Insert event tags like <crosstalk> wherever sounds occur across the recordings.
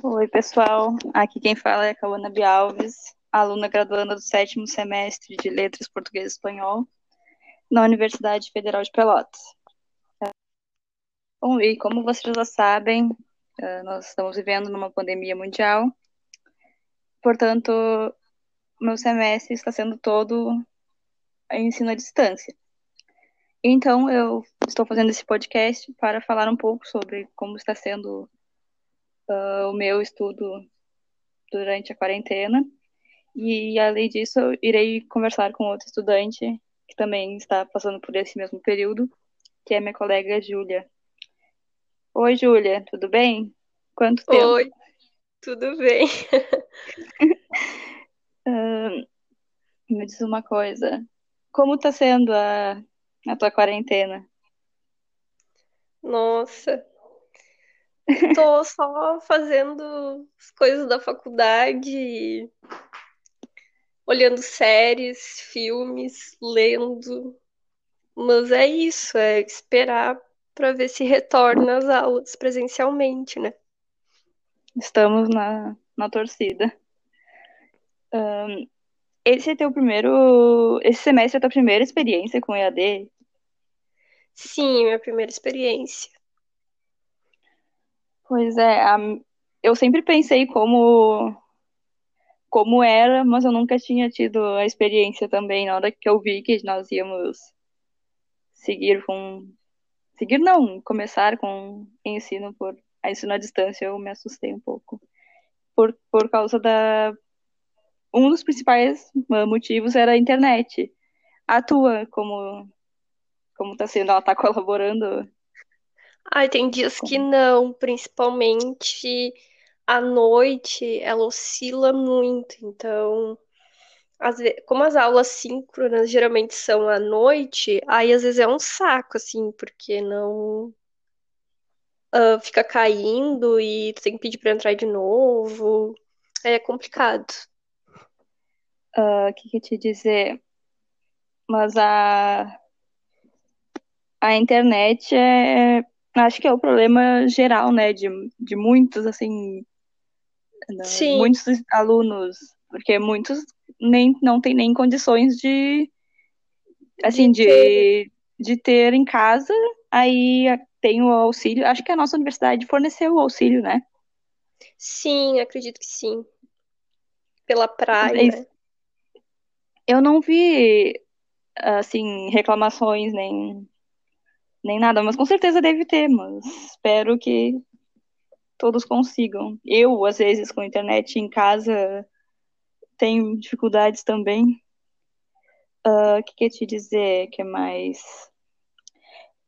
Oi, pessoal. Aqui quem fala é a Cauana Bialves, aluna graduanda do sétimo semestre de Letras Português e Espanhol na Universidade Federal de Pelotas. Bom, e como vocês já sabem, eh, nós estamos vivendo numa pandemia mundial, portanto, meu semestre está sendo todo em ensino à distância. Então, eu estou fazendo esse podcast para falar um pouco sobre como está sendo uh, o meu estudo durante a quarentena. E, além disso, eu irei conversar com outro estudante que também está passando por esse mesmo período, que é minha colega Júlia. Oi, Júlia, tudo bem? Quanto tempo? Oi, tudo bem? uh, <laughs> me diz uma coisa. Como está sendo a, a tua quarentena? Nossa, tô só fazendo as coisas da faculdade, olhando séries, filmes, lendo. Mas é isso, é esperar para ver se retorna às aulas presencialmente, né? Estamos na, na torcida. Um, esse é teu primeiro. Esse semestre é a tua primeira experiência com EAD? Sim, minha primeira experiência. Pois é, a, eu sempre pensei como como era, mas eu nunca tinha tido a experiência também. Na hora que eu vi que nós íamos seguir com. Seguir não, começar com ensino por ensino à distância, eu me assustei um pouco. Por, por causa da. Um dos principais motivos era a internet. A tua, como, como tá sendo, ela tá <laughs> colaborando? Ai, tem dias que não, principalmente à noite, ela oscila muito, então, às vezes, como as aulas síncronas geralmente são à noite, aí às vezes é um saco, assim, porque não uh, fica caindo e tu tem que pedir pra entrar de novo, é complicado. O uh, que, que eu te dizer? Mas a a internet é acho que é o problema geral, né, de, de muitos, assim, Sim. muitos alunos, porque muitos nem não têm nem condições de, assim, de, de, de ter em casa, aí tem o auxílio, acho que a nossa universidade forneceu o auxílio, né? Sim, acredito que sim. Pela praia, né? Eu não vi, assim, reclamações nem nem nada, mas com certeza deve ter, mas espero que todos consigam. Eu, às vezes, com internet em casa, tenho dificuldades também. Ah, o uh, que quer te dizer que é mais?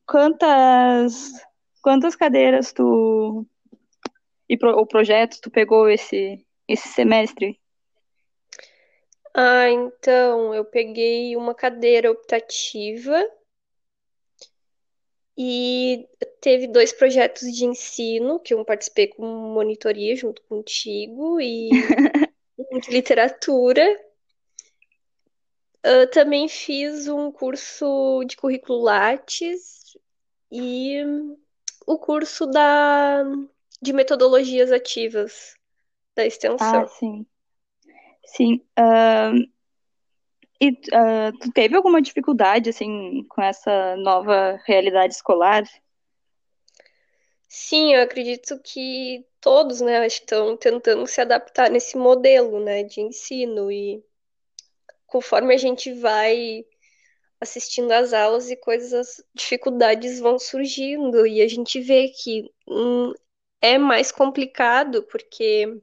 Quantas quantas cadeiras tu e pro, projeto tu pegou esse esse semestre? Ah, então eu peguei uma cadeira optativa e teve dois projetos de ensino, que eu participei com monitoria junto contigo, e <laughs> um de literatura. Eu também fiz um curso de currículo Lattes e o curso da, de metodologias ativas da extensão. Ah, sim. Sim. Uh, e uh, tu teve alguma dificuldade, assim, com essa nova realidade escolar? Sim, eu acredito que todos, né, estão tentando se adaptar nesse modelo, né, de ensino e conforme a gente vai assistindo às aulas e coisas, as dificuldades vão surgindo e a gente vê que hum, é mais complicado porque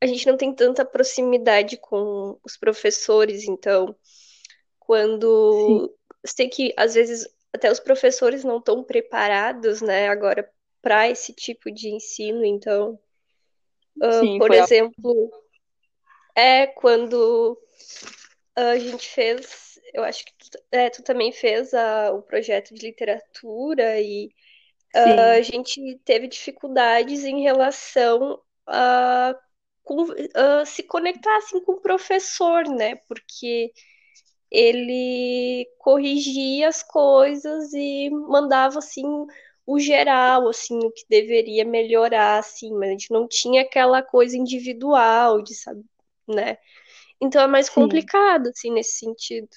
a gente não tem tanta proximidade com os professores, então quando sei que às vezes até os professores não estão preparados, né, agora para esse tipo de ensino, então, uh, Sim, por exemplo, a... é quando a gente fez, eu acho que tu, é, tu também fez a, o projeto de literatura e uh, a gente teve dificuldades em relação a com, uh, se conectar assim com o professor, né? Porque ele corrigia as coisas e mandava assim o geral, assim, o que deveria melhorar, assim, mas a gente não tinha aquela coisa individual de saber, né? Então é mais Sim. complicado, assim, nesse sentido.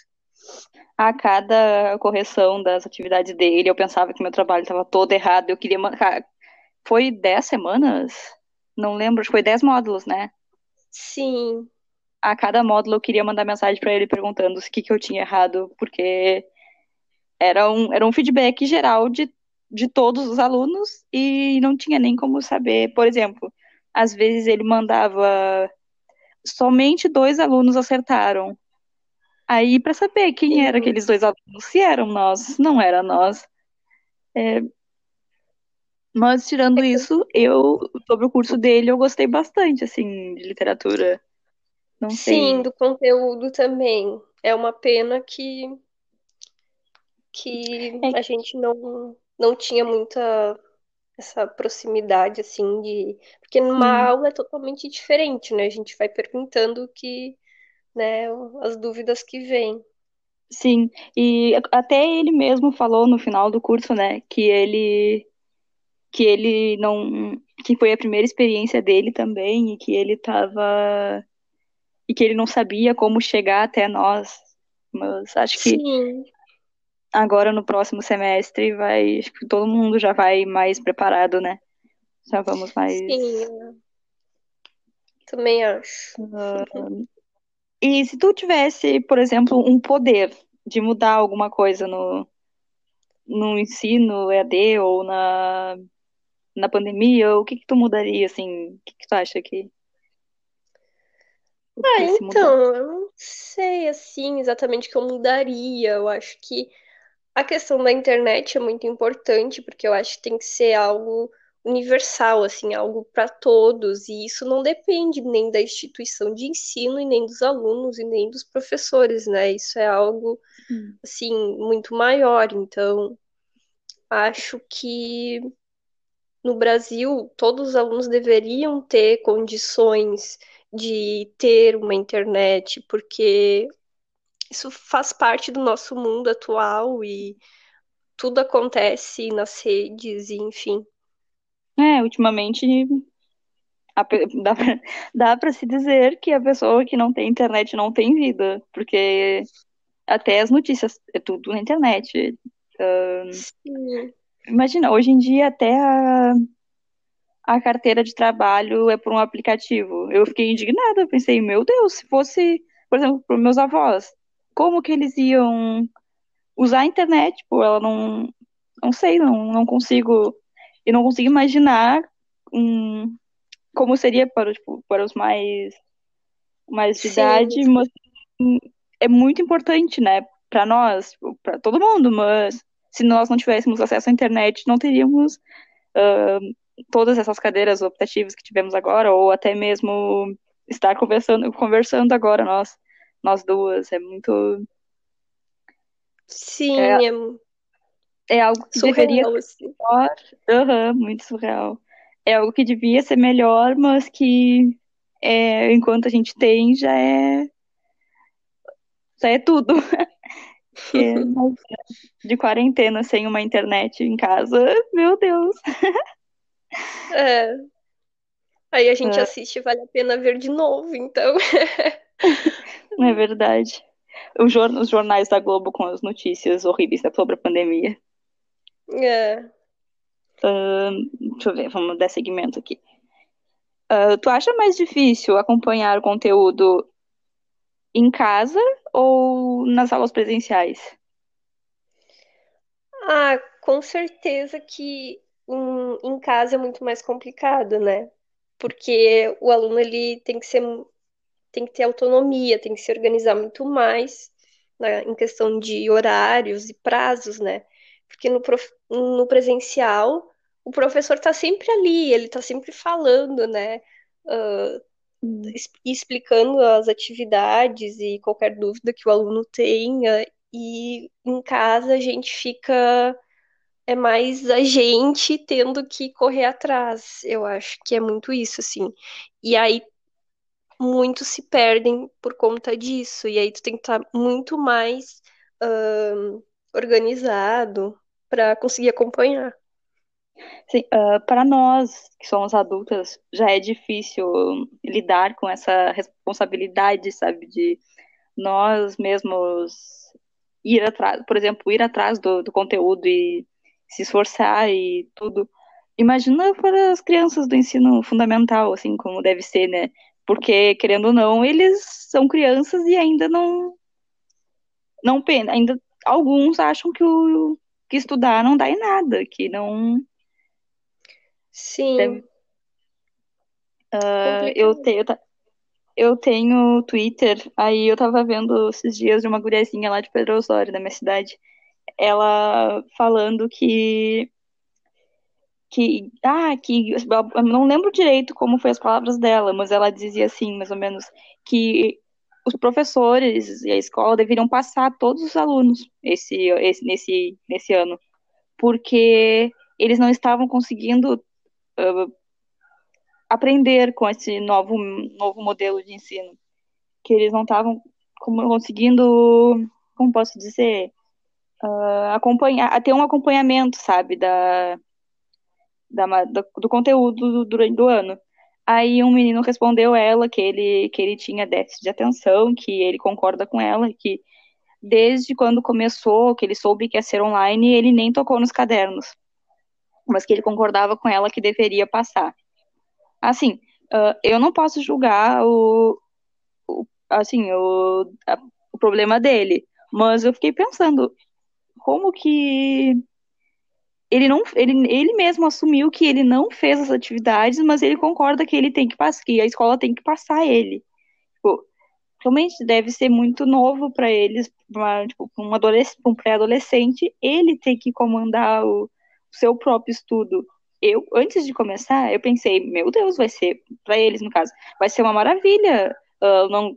A cada correção das atividades dele, eu pensava que meu trabalho estava todo errado. Eu queria. Foi dez semanas? Não lembro, acho que foi dez módulos, né? Sim. A cada módulo eu queria mandar mensagem para ele perguntando o que, que eu tinha errado, porque era um, era um feedback geral de, de todos os alunos e não tinha nem como saber. Por exemplo, às vezes ele mandava somente dois alunos acertaram. Aí, para saber quem eram aqueles dois alunos, se eram nós, não era nós. É... Mas, tirando É isso, eu, sobre o curso dele, eu gostei bastante, assim, de literatura. Não Sim, sei. do conteúdo também. É uma pena que, que É. a gente não, não tinha muita essa proximidade, assim, de. Porque numa Sim. aula é totalmente diferente, né? A gente vai perguntando que, né, as dúvidas que vêm. Sim, e até ele mesmo falou no final do curso, né, que ele que ele não que foi a primeira experiência dele também e que ele tava e que ele não sabia como chegar até nós. Mas acho que Sim, agora no próximo semestre vai, acho que todo mundo já vai mais preparado, né? Já vamos mais sim, também acho. E se tu tivesse, por exemplo, um poder de mudar alguma coisa no, no ensino EAD ou na, na pandemia, o que que tu mudaria, assim? O que que tu acha que Ah, mudar? então, eu não sei, assim, exatamente o que eu mudaria. Eu acho que a questão da internet é muito importante, porque eu acho que tem que ser algo universal, assim, algo para todos, e isso não depende nem da instituição de ensino, e nem dos alunos, e nem dos professores, né? Isso é algo, Hum. assim, muito maior. Então, acho que no Brasil, todos os alunos deveriam ter condições de ter uma internet, porque isso faz parte do nosso mundo atual e tudo acontece nas redes, e, enfim. É, ultimamente a <laughs> dá pra, dá pra se dizer que a pessoa que não tem internet não tem vida, porque até as notícias é tudo na internet. Sim, Imagina, hoje em dia até a, a carteira de trabalho é por um aplicativo. Eu fiquei indignada, pensei, meu Deus, se fosse, por exemplo, para meus avós, como que eles iam usar a internet? Tipo, ela não, não sei, não, não consigo, eu não consigo imaginar hum, como seria para, tipo, para os mais, mais de sim, idade, mas é muito importante, né, para nós, para todo mundo, mas se nós não tivéssemos acesso à internet, não teríamos ah, todas essas cadeiras optativas que tivemos agora, ou até mesmo estar conversando, conversando agora, nós, nós duas. É muito. sim, É, é é algo que deveria surreal, ser assim. melhor. Aham, muito surreal. É algo que devia ser melhor, mas que é, enquanto a gente tem, já é, já é tudo. <laughs> <laughs> Porque, nossa, de quarentena sem uma internet em casa, meu Deus. É. Aí a gente É, assiste e vale a pena ver de novo, então. não <laughs> é verdade. Os jornais da Globo com as notícias horríveis sobre a pandemia. É. Ahn, deixa eu ver, vamos dar seguimento aqui. Ah, tu acha mais difícil acompanhar o conteúdo em casa ou nas aulas presenciais? Ah, com certeza que em, casa é muito mais complicado, né? Porque o aluno ele tem que ser, tem que ter autonomia, tem que se organizar muito mais, né, em questão de horários e prazos, né? Porque no, prof- no presencial, o professor está sempre ali, ele está sempre falando, né? Es- explicando as atividades e qualquer dúvida que o aluno tenha. E em casa a gente fica é mais a gente tendo que correr atrás. Eu acho que é muito isso, assim. E aí muitos se perdem por conta disso. E aí tu tem que estar muito mais ahn, organizado para conseguir acompanhar. Uh, para nós que somos adultas já é difícil lidar com essa responsabilidade, sabe, de nós mesmos ir atrás, por exemplo, ir atrás do, do conteúdo e se esforçar e tudo. Imagina para as crianças do ensino fundamental, assim, como deve ser, né? Porque, querendo ou não, eles são crianças e ainda não. Não ainda alguns acham que, o, que estudar não dá em nada, que não. Sim. Uh, eu, te, eu, eu tenho Twitter, aí eu tava vendo esses dias de uma guriazinha lá de Pedro Osório, da minha cidade, ela falando que que ah que não lembro direito como foi as palavras dela, mas ela dizia assim, mais ou menos, que os professores e a escola deveriam passar todos os alunos esse, esse nesse nesse ano, porque eles não estavam conseguindo uh, aprender com esse novo, novo modelo de ensino. Que eles não estavam conseguindo, como posso dizer, uh, acompanhar, ter um acompanhamento, sabe, da, da, do, do conteúdo durante o ano. Aí um menino respondeu ela que ele, que ele tinha déficit de atenção, que ele concorda com ela, que desde quando começou, que ele soube que ia ser online, ele nem tocou nos cadernos, mas que ele concordava com ela que deveria passar. Assim, uh, eu não posso julgar o, o assim, o, a, o problema dele, mas eu fiquei pensando como que ele não ele, ele mesmo assumiu que ele não fez as atividades, mas ele concorda que ele tem que passar, que a escola tem que passar ele. Tipo, realmente deve ser muito novo para eles, pra, tipo, um, um pré-adolescente, ele tem que comandar o seu próprio estudo. Eu, antes de começar, eu pensei, meu Deus, vai ser, para eles no caso, vai ser uma maravilha. Uh, não,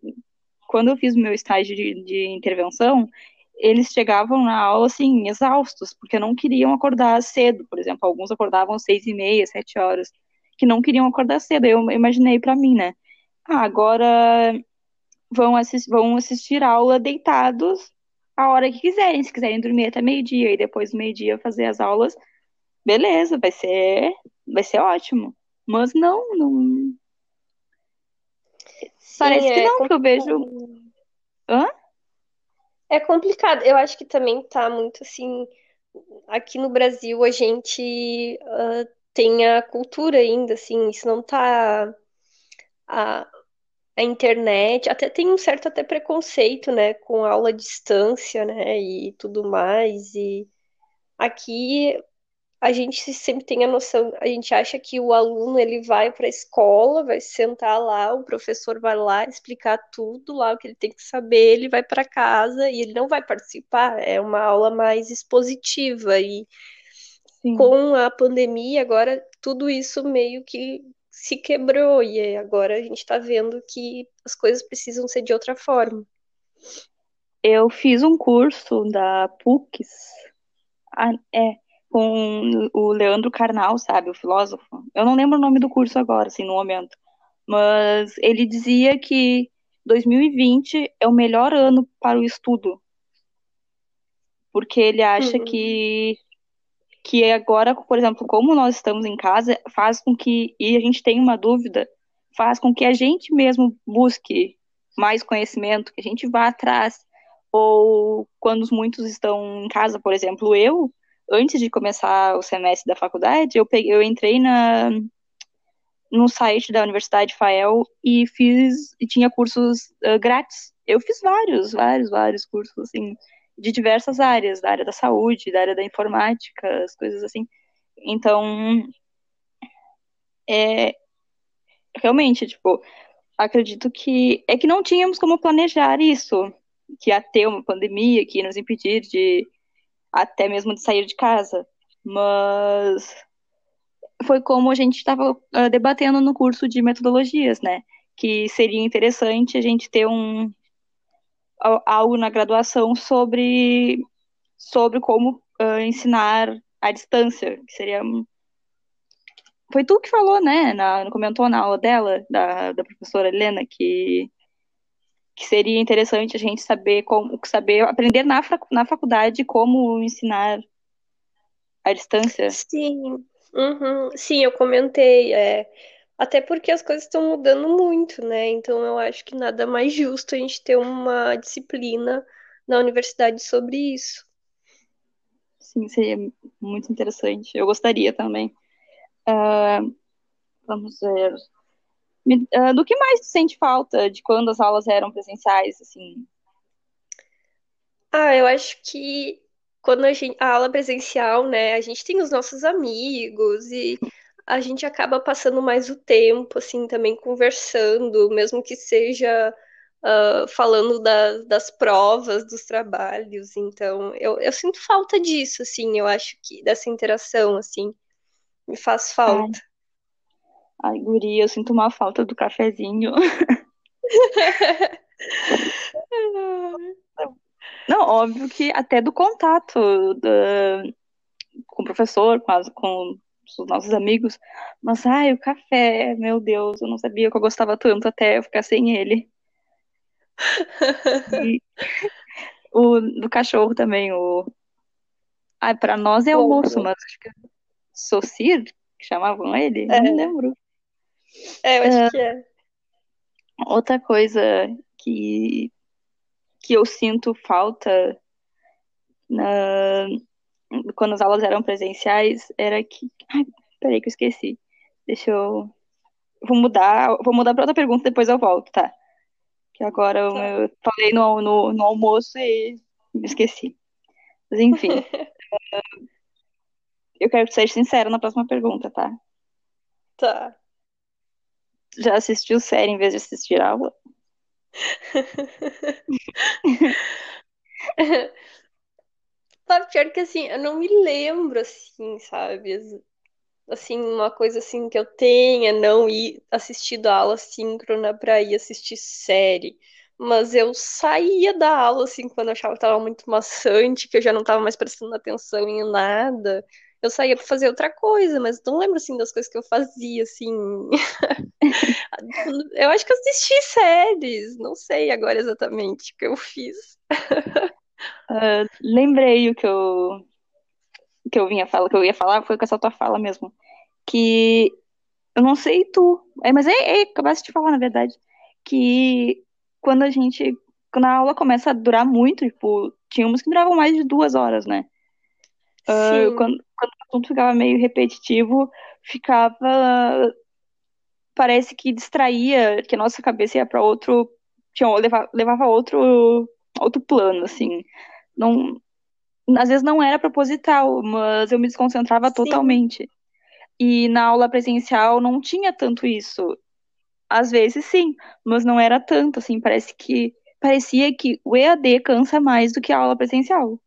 quando eu fiz o meu estágio de, de, intervenção, eles chegavam na aula, assim, exaustos, porque não queriam acordar cedo, por exemplo, alguns acordavam seis e meia, sete horas, que não queriam acordar cedo, eu imaginei para mim, né, ah, agora vão, assist, vão assistir aula deitados a hora que quiserem, se quiserem dormir até meio-dia, e depois do meio-dia fazer as aulas beleza, vai ser, vai ser ótimo. Mas não, não. Sim, Parece que é não, que eu vejo. Hã? É complicado. Eu acho que também tá muito assim. Aqui no Brasil a gente uh, tem a cultura ainda, assim, isso não tá. A, a internet, até tem um certo até preconceito, né, com aula à distância, né, e tudo mais. E aqui a gente sempre tem a noção, a gente acha que o aluno ele vai para a escola, vai sentar lá, o professor vai lá explicar tudo lá o que ele tem que saber, ele vai para casa e ele não vai participar, é uma aula mais expositiva e Sim. com a pandemia agora tudo isso meio que se quebrou e agora a gente está vendo que as coisas precisam ser de outra forma. Eu fiz um curso da PUCs, ah, é, com o Leandro Carnal, sabe, o filósofo. Eu não lembro o nome do curso agora, assim, no momento. Mas ele dizia que 2020 é o melhor ano para o estudo. Porque ele acha uhum. que que agora, por exemplo, como nós estamos em casa, faz com que e a gente tem uma dúvida, faz com que a gente mesmo busque mais conhecimento, que a gente vá atrás. Ou quando muitos estão em casa, por exemplo, eu, antes de começar o semestre da faculdade, eu, peguei, eu entrei na, no site da Universidade FAEL e fiz e tinha cursos uh, grátis. Eu fiz vários, vários, vários cursos, assim, de diversas áreas, da área da saúde, da área da informática, as coisas assim. Então, é, realmente, tipo, acredito que é que não tínhamos como planejar isso, que ia ter uma pandemia que ia nos impedir de até mesmo de sair de casa. Mas foi como a gente estava uh, debatendo no curso de metodologias, né? Que seria interessante a gente ter um algo na graduação sobre sobre como uh, ensinar à distância, que seria foi tu que falou, né? Na, comentou na aula dela, da, da professora Helena, que que seria interessante a gente saber como saber aprender na, na faculdade como ensinar à distância. Sim, Uhum. Sim, eu comentei, é, até porque as coisas estão mudando muito, né? Então eu acho que nada mais justo a gente ter uma disciplina na universidade sobre isso. Sim, seria muito interessante. Eu gostaria também. Uh, vamos ver. Uh, do que mais tu sente falta de quando as aulas eram presenciais, assim? Ah, eu acho que quando a gente, a aula presencial, né, a gente tem os nossos amigos e a gente acaba passando mais o tempo, assim, também conversando, mesmo que seja uh, falando da, das provas, dos trabalhos. Então, eu, eu sinto falta disso, assim, eu acho que dessa interação, assim, me faz falta. Ai, Ai guria, eu sinto uma falta do cafezinho. <laughs> Não, óbvio que até do contato do, com o professor, com, as, com os nossos amigos, mas ai, o café, meu Deus, eu não sabia que eu gostava tanto até eu ficar sem ele. <laughs> E o do cachorro também, o. Ai, pra nós é almoço, mas acho que é Socir, que chamavam ele, é. não lembro. É, eu acho uh, que é. Outra coisa que que eu sinto falta na, quando as aulas eram presenciais era que. Ai, peraí que eu esqueci. Deixa eu. Vou mudar. Vou mudar para outra pergunta, depois eu volto, tá? Que agora tá. eu falei no, no, no almoço e me esqueci. Mas enfim. <laughs> eu quero que seja sincero na próxima pergunta, tá? Tá. Já assistiu série em vez de assistir aula? <laughs> Pior que assim, eu não me lembro assim, sabe? Assim, uma coisa assim que eu tenha não ir assistido aula síncrona pra ir assistir série. Mas eu saía da aula assim quando eu achava que tava muito maçante, que eu já não tava mais prestando atenção em nada eu saía para fazer outra coisa, mas não lembro assim das coisas que eu fazia assim. <laughs> eu acho que eu assisti séries, não sei agora exatamente o que eu fiz. uh, lembrei o que eu que eu vinha falar, que eu ia falar foi com essa tua fala mesmo, que eu não sei tu, é, mas é, é acabaste de falar na verdade, que quando a gente quando a aula começa a durar muito, tipo, tínhamos que duravam mais de duas horas, né? Uh, quando, quando o assunto ficava meio repetitivo, ficava. Parece que distraía, que a nossa cabeça ia para outro. Tinha, levava, levava outro, outro plano, assim. Não, às vezes não era proposital, mas eu me desconcentrava Sim. totalmente. E na aula presencial não tinha tanto isso. Às vezes sim, mas não era tanto, assim, parece que parecia que o EAD cansa mais do que a aula presencial.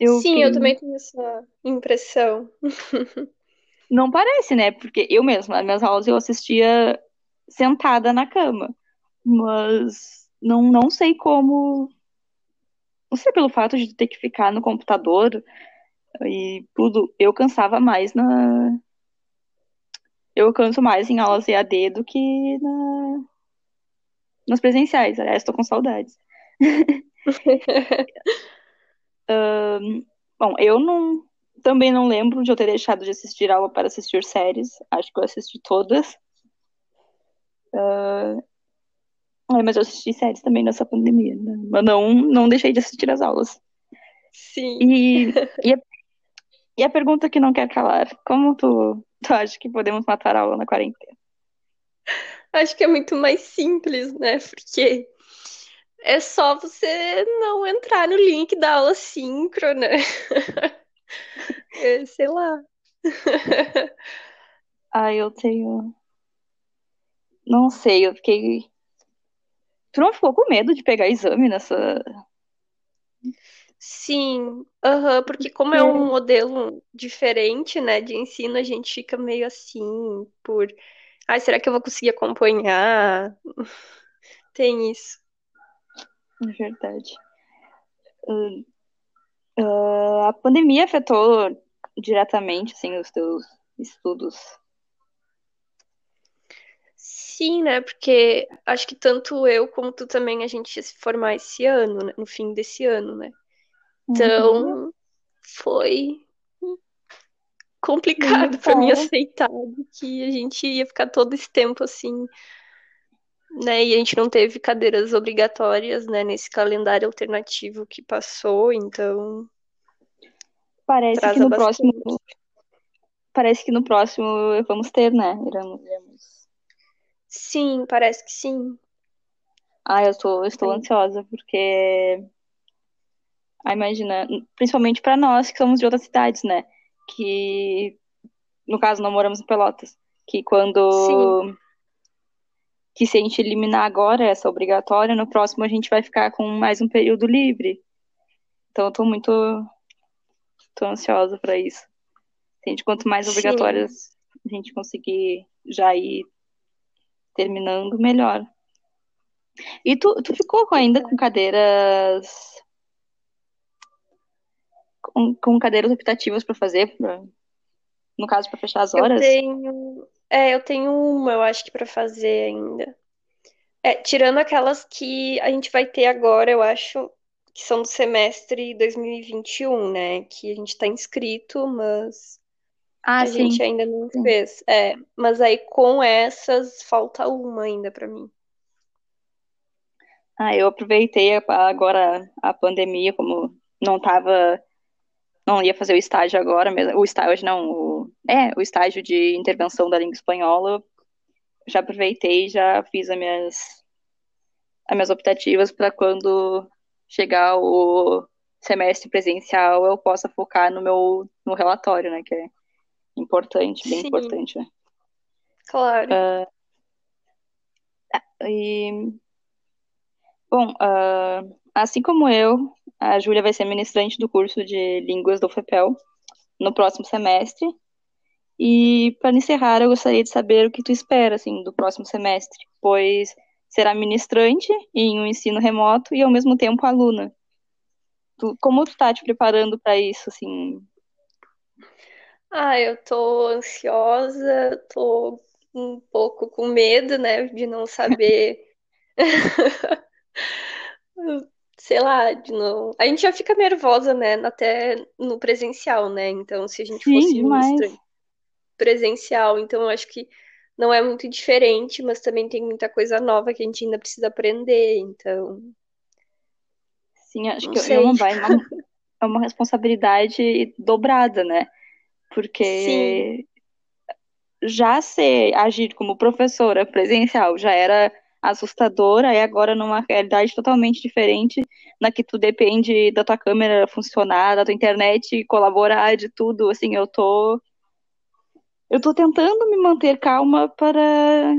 Eu Sim, eu também tenho essa impressão. <laughs> Não parece, né? Porque eu mesma, nas minhas aulas eu assistia sentada na cama. Mas não, não sei como. Não sei pelo fato de ter que ficar no computador e tudo. Eu cansava mais na. Eu canso mais em aulas EAD do que na... nas presenciais. Aliás, estou com saudades. <laughs> Uh, bom, eu não também não lembro de eu ter deixado de assistir aula para assistir séries. Acho que eu assisti todas. Uh, é, mas eu assisti séries também nessa pandemia. Né? Mas não, não deixei de assistir as aulas. Sim. E, e, a, e a pergunta que não quer calar: como tu, tu acha que podemos matar a aula na quarentena? Acho que é muito mais simples, né? Porque é só você não entrar no link da aula síncrona. <laughs> é, sei lá. <laughs> ah, eu tenho. Não sei, eu fiquei. Tu não ficou com medo de pegar exame nessa. Sim, uhum, porque como é um modelo diferente, né, de ensino, a gente fica meio assim, por. Ai, será que eu vou conseguir acompanhar? <laughs> Tem isso. É verdade. Uh, uh, a pandemia afetou diretamente, assim, os teus estudos? Sim, né? Porque acho que tanto eu como tu também a gente ia se formar esse ano, né? no fim desse ano, né? Então, uhum. foi complicado para mim aceitar que a gente ia ficar todo esse tempo assim, né? E a gente não teve cadeiras obrigatórias, né, nesse calendário alternativo que passou, então parece que no bastante. próximo parece que no próximo vamos ter, né? Iremos, iremos. Sim, parece que sim. Ah, eu tô, estou sim. ansiosa porque ah, imagina, principalmente para nós que somos de outras cidades, né? Que no caso não moramos em Pelotas, que quando sim. que se a gente eliminar agora essa obrigatória, no próximo a gente vai ficar com mais um período livre. Então eu tô muito tô ansiosa para isso. Gente, quanto mais obrigatórias Sim. a gente conseguir já ir terminando, melhor. E tu, tu ficou ainda com cadeiras. Com, com cadeiras optativas para fazer? Pra, no caso, para fechar as horas? Eu tenho. É, eu tenho uma, eu acho que para fazer ainda. É, tirando aquelas que a gente vai ter agora, eu acho que são do semestre 2021, né? Que a gente está inscrito, mas ah, a sim. gente ainda não sim. fez. É, mas aí com essas falta uma ainda para mim. Ah, eu aproveitei agora a pandemia, como não tava, não ia fazer o estágio agora, mesmo, o estágio não, o, é, o estágio de intervenção da língua espanhola, já aproveitei, já fiz as minhas, as minhas optativas para quando chegar o semestre presencial eu possa focar no meu no relatório, né, que é importante, bem Sim. importante, né? Claro. Uh, e, bom, uh, assim como eu, a Júlia vai ser ministrante do curso de Línguas do FEPEL no próximo semestre. E para encerrar, eu gostaria de saber o que tu espera assim do próximo semestre, pois será ministrante em um ensino remoto e ao mesmo tempo aluna. Tu, como tu tá te preparando para isso assim? Ah, eu tô ansiosa, tô um pouco com medo, né, de não saber. <laughs> <laughs> Sei lá, de não. A gente já fica nervosa, né, até no presencial, né? Então, se a gente Sim, fosse demais. presencial, então eu acho que não é muito diferente, mas também tem muita coisa nova que a gente ainda precisa aprender, então. Sim, acho não que sei. é uma, é uma responsabilidade dobrada, né? porque Sim. já ser agir como professora presencial já era assustadora e agora numa realidade totalmente diferente, na que tu depende da tua câmera funcionar, da tua internet colaborar, de tudo, assim, eu tô eu tô tentando me manter calma para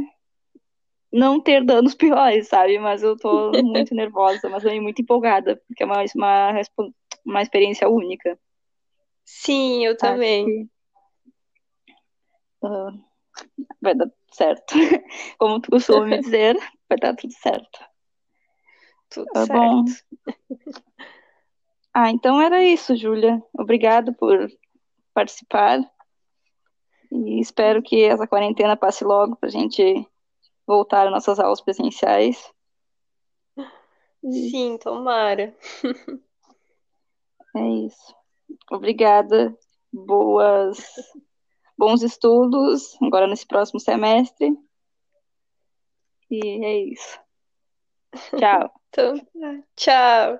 não ter danos <laughs> piores, sabe? Mas eu tô <laughs> muito nervosa, mas também muito empolgada, porque é uma, uma, uma experiência única. Sim, eu também. uh, vai dar certo. <laughs> Como tu costuma me dizer, vai dar tudo certo. Tudo tá certo. bom. Ah, então era isso, Júlia. Obrigado por participar. E espero que essa quarentena passe logo para a gente voltar às nossas aulas presenciais. Sim, tomara. É isso. Obrigada. Boas, bons estudos agora nesse próximo semestre. E é isso. Tchau. <laughs> então, tchau.